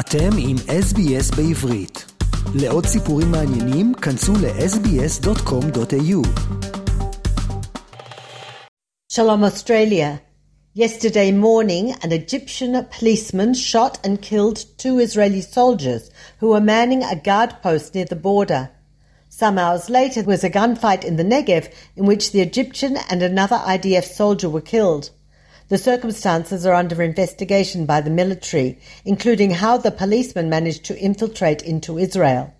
אתם עם SBS בעברית. לעוד סיפורים מעניינים, כנסו ל-sbs.com.au. Shalom Australia. Yesterday morning, an Egyptian policeman shot and killed two Israeli soldiers who were manning a guard post near the border. Some hours later, there was a gunfight in the Negev in which the Egyptian and another IDF soldier were killed. The circumstances are under investigation by the military, including how the policeman managed to infiltrate into Israel.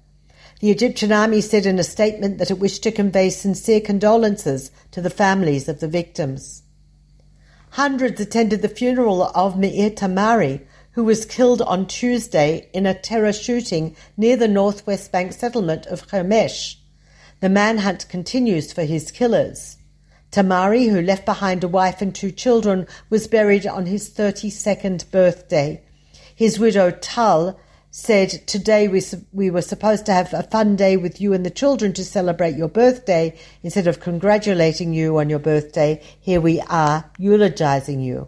The Egyptian army said in a statement that it wished to convey sincere condolences to the families of the victims. Hundreds attended the funeral of Meir Tamari, who was killed on Tuesday in a terror shooting near the northwest bank settlement of Homesh. The manhunt continues for his killers. Tamari, who left behind a wife and two children, was buried on his 32nd birthday. His widow Tal said, Today we, we were supposed to have a fun day with you and the children to celebrate your birthday. Instead of congratulating you on your birthday, here we are eulogizing you.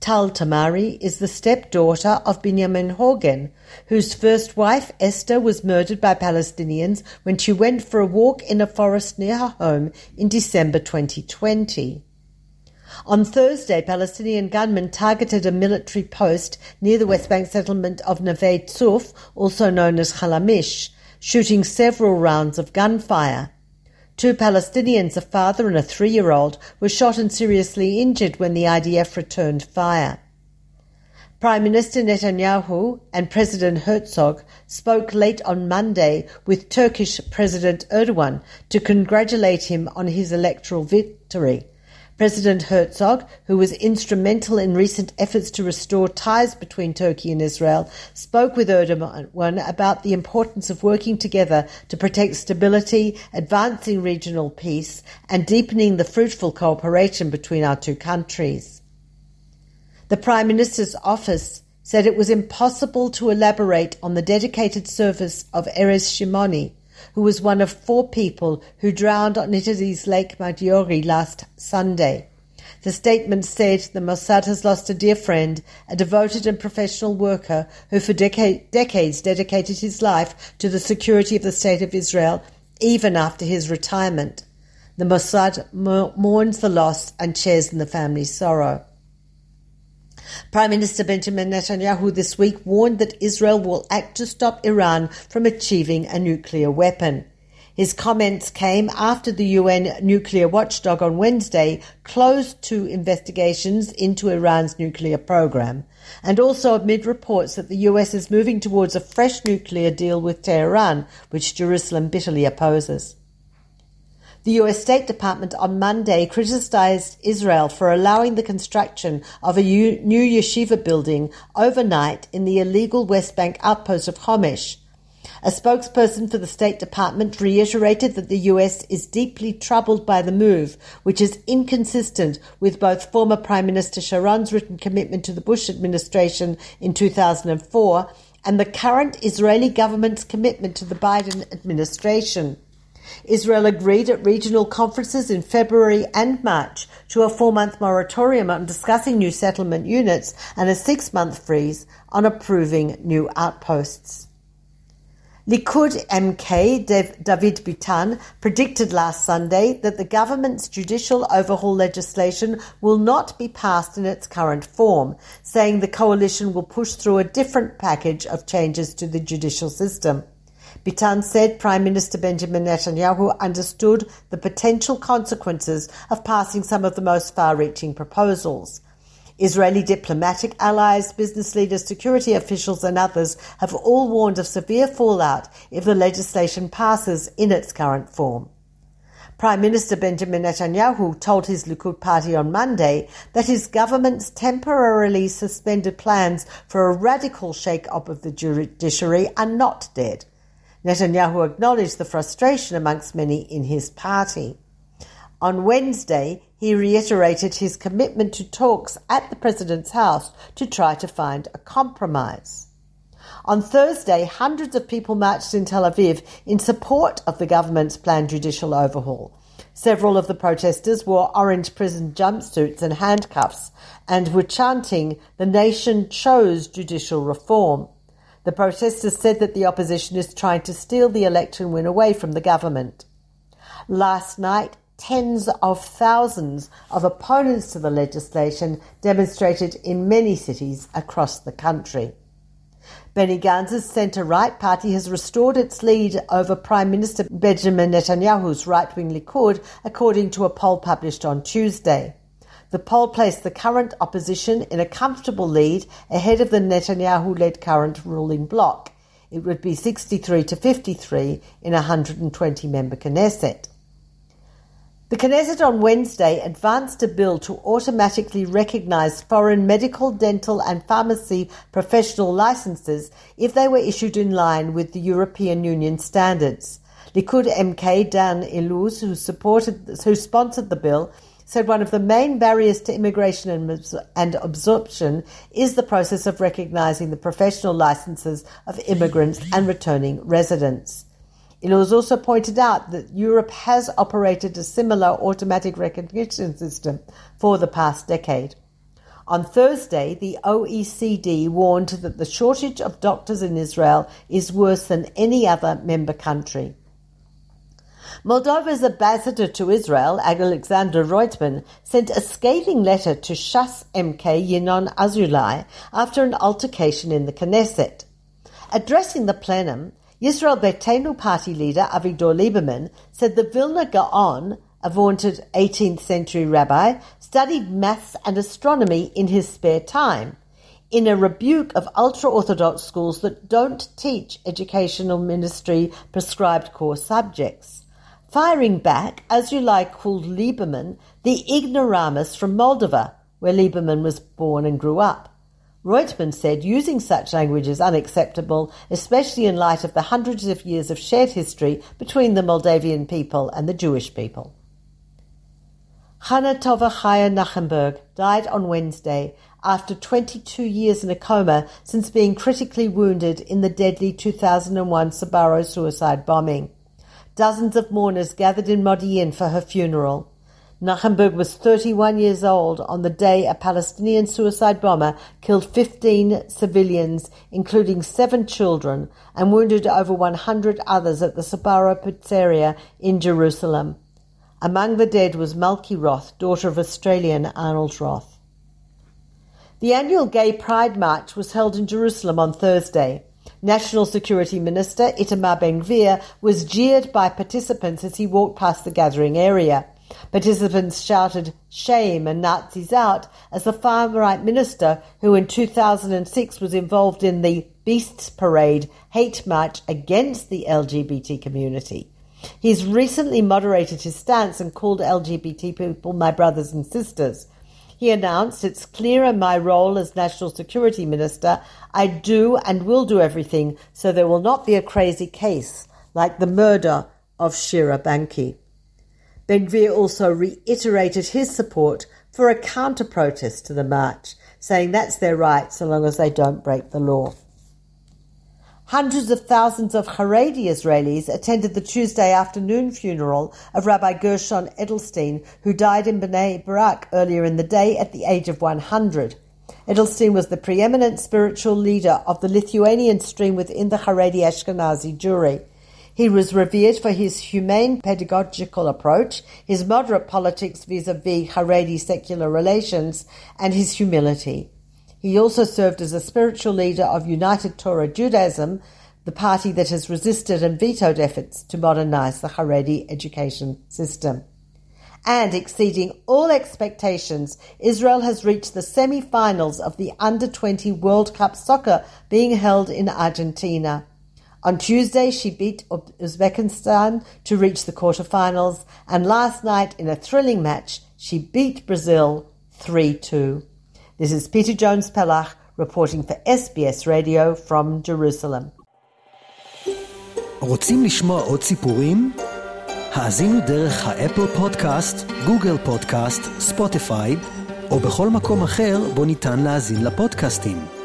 Tal Tamari is the stepdaughter of Benjamin Horgan, whose first wife, Esther, was murdered by Palestinians when she went for a walk in a forest near her home in December 2020. On Thursday, Palestinian gunmen targeted a military post near the West Bank settlement of Neve Tzuf, also known as Chalamish, shooting several rounds of gunfire. Two Palestinians, a father and a three year old, were shot and seriously injured when the IDF returned fire. Prime Minister Netanyahu and President Herzog spoke late on Monday with Turkish President Erdogan to congratulate him on his electoral victory. President Herzog, who was instrumental in recent efforts to restore ties between Turkey and Israel, spoke with Erdogan about the importance of working together to protect stability, advancing regional peace, and deepening the fruitful cooperation between our two countries. The Prime Minister's office said it was impossible to elaborate on the dedicated service of Erez Shimoni, who was one of four people who drowned on Italy's Lake Maggiore last Sunday. The statement said the Mossad has lost a dear friend, a devoted and professional worker who for deca- decades dedicated his life to the security of the State of Israel, even after his retirement. The Mossad mourns the loss and shares in the family's sorrow. Prime Minister Benjamin Netanyahu this week warned that Israel will act to stop Iran from achieving a nuclear weapon. His comments came after the UN nuclear watchdog on Wednesday closed two investigations into Iran's nuclear program, and also amid reports that the US is moving towards a fresh nuclear deal with Tehran, which Jerusalem bitterly opposes. The US State Department on Monday criticized Israel for allowing the construction of a new yeshiva building overnight in the illegal West Bank outpost of Homesh. A spokesperson for the State Department reiterated that the US is deeply troubled by the move, which is inconsistent with both former Prime Minister Sharon's written commitment to the Bush administration in 2004 and the current Israeli government's commitment to the Biden administration. Israel agreed at regional conferences in February and March to a four month moratorium on discussing new settlement units and a six month freeze on approving new outposts. Likud MK David Bitan predicted last Sunday that the government's judicial overhaul legislation will not be passed in its current form, saying the coalition will push through a different package of changes to the judicial system. Bitan said Prime Minister Benjamin Netanyahu understood the potential consequences of passing some of the most far reaching proposals. Israeli diplomatic allies, business leaders, security officials, and others have all warned of severe fallout if the legislation passes in its current form. Prime Minister Benjamin Netanyahu told his Likud party on Monday that his government's temporarily suspended plans for a radical shake-up of the judiciary are not dead. Netanyahu acknowledged the frustration amongst many in his party. On Wednesday, he reiterated his commitment to talks at the president's house to try to find a compromise. On Thursday, hundreds of people marched in Tel Aviv in support of the government's planned judicial overhaul. Several of the protesters wore orange prison jumpsuits and handcuffs and were chanting, The nation chose judicial reform. The protesters said that the opposition is trying to steal the election win away from the government. Last night, tens of thousands of opponents to the legislation demonstrated in many cities across the country. Benny Gantz's centre-right party has restored its lead over Prime Minister Benjamin Netanyahu's right-wing Likud, according to a poll published on Tuesday. The poll placed the current opposition in a comfortable lead ahead of the Netanyahu-led current ruling bloc. It would be 63 to 53 in a 120-member Knesset. The Knesset on Wednesday advanced a bill to automatically recognize foreign medical, dental, and pharmacy professional licenses if they were issued in line with the European Union standards. Likud MK Dan Illouz, who supported, who sponsored the bill, said one of the main barriers to immigration and, and absorption is the process of recognizing the professional licenses of immigrants and returning residents. It was also pointed out that Europe has operated a similar automatic recognition system for the past decade. On Thursday, the OECD warned that the shortage of doctors in Israel is worse than any other member country. Moldova's ambassador to Israel, Alexander Roitman, sent a scathing letter to Shas MK Yinon Azulai after an altercation in the Knesset. Addressing the plenum, Yisrael Beitenu party leader Avigdor Lieberman said the Vilna Gaon, a vaunted 18th century rabbi, studied maths and astronomy in his spare time, in a rebuke of ultra Orthodox schools that don't teach educational ministry prescribed core subjects. Firing back, as Azulai called Lieberman the ignoramus from Moldova, where Lieberman was born and grew up. Roitman said using such language is unacceptable, especially in light of the hundreds of years of shared history between the Moldavian people and the Jewish people. Hannah Tova Chaya Nachenberg died on Wednesday after 22 years in a coma since being critically wounded in the deadly 2001 Sbarro suicide bombing. Dozens of mourners gathered in Modi'in for her funeral. Nachenberg was 31 years old on the day a Palestinian suicide bomber killed 15 civilians, including seven children, and wounded over 100 others at the Sbarro pizzeria in Jerusalem. Among the dead was Malki Roth, daughter of Australian Arnold Roth. The annual Gay Pride March was held in Jerusalem on Thursday. National Security Minister Itamar Ben-Gvir was jeered by participants as he walked past the gathering area. Participants shouted shame and Nazis out as the far right minister, who in 2006 was involved in the Beasts Parade hate march against the LGBT community. He's recently moderated his stance and called LGBT people my brothers and sisters. He announced, It's clear in my role as National Security Minister, I do and will do everything so there will not be a crazy case like the murder of Shira Banki. Ben-Gvir also reiterated his support for a counter-protest to the march, saying that's their right so long as they don't break the law. Hundreds of thousands of Haredi Israelis attended the Tuesday afternoon funeral of Rabbi Gershon Edelstein, who died in Bnei Brak earlier in the day at the age of 100. Edelstein was the preeminent spiritual leader of the Lithuanian stream within the Haredi Ashkenazi Jewry. He was revered for his humane pedagogical approach, his moderate politics vis-a-vis Haredi secular relations, and his humility. He also served as a spiritual leader of United Torah Judaism, the party that has resisted and vetoed efforts to modernize the Haredi education system. And exceeding all expectations, Israel has reached the semi-finals of the Under 20 World Cup soccer being held in Argentina. On Tuesday, she beat Uzbekistan to reach the quarterfinals, and last night, in a thrilling match, she beat Brazil 3 2. This is Peta Jones Pellach reporting for SBS Radio from Jerusalem. רוצים לשמוע עוד סיפורים? האזינו דרך האפל פודקאסט, גוגל פודקאסט, ספוטיפיי, או בכל מקום אחר בו ניתן להאזין לפודקאסטים.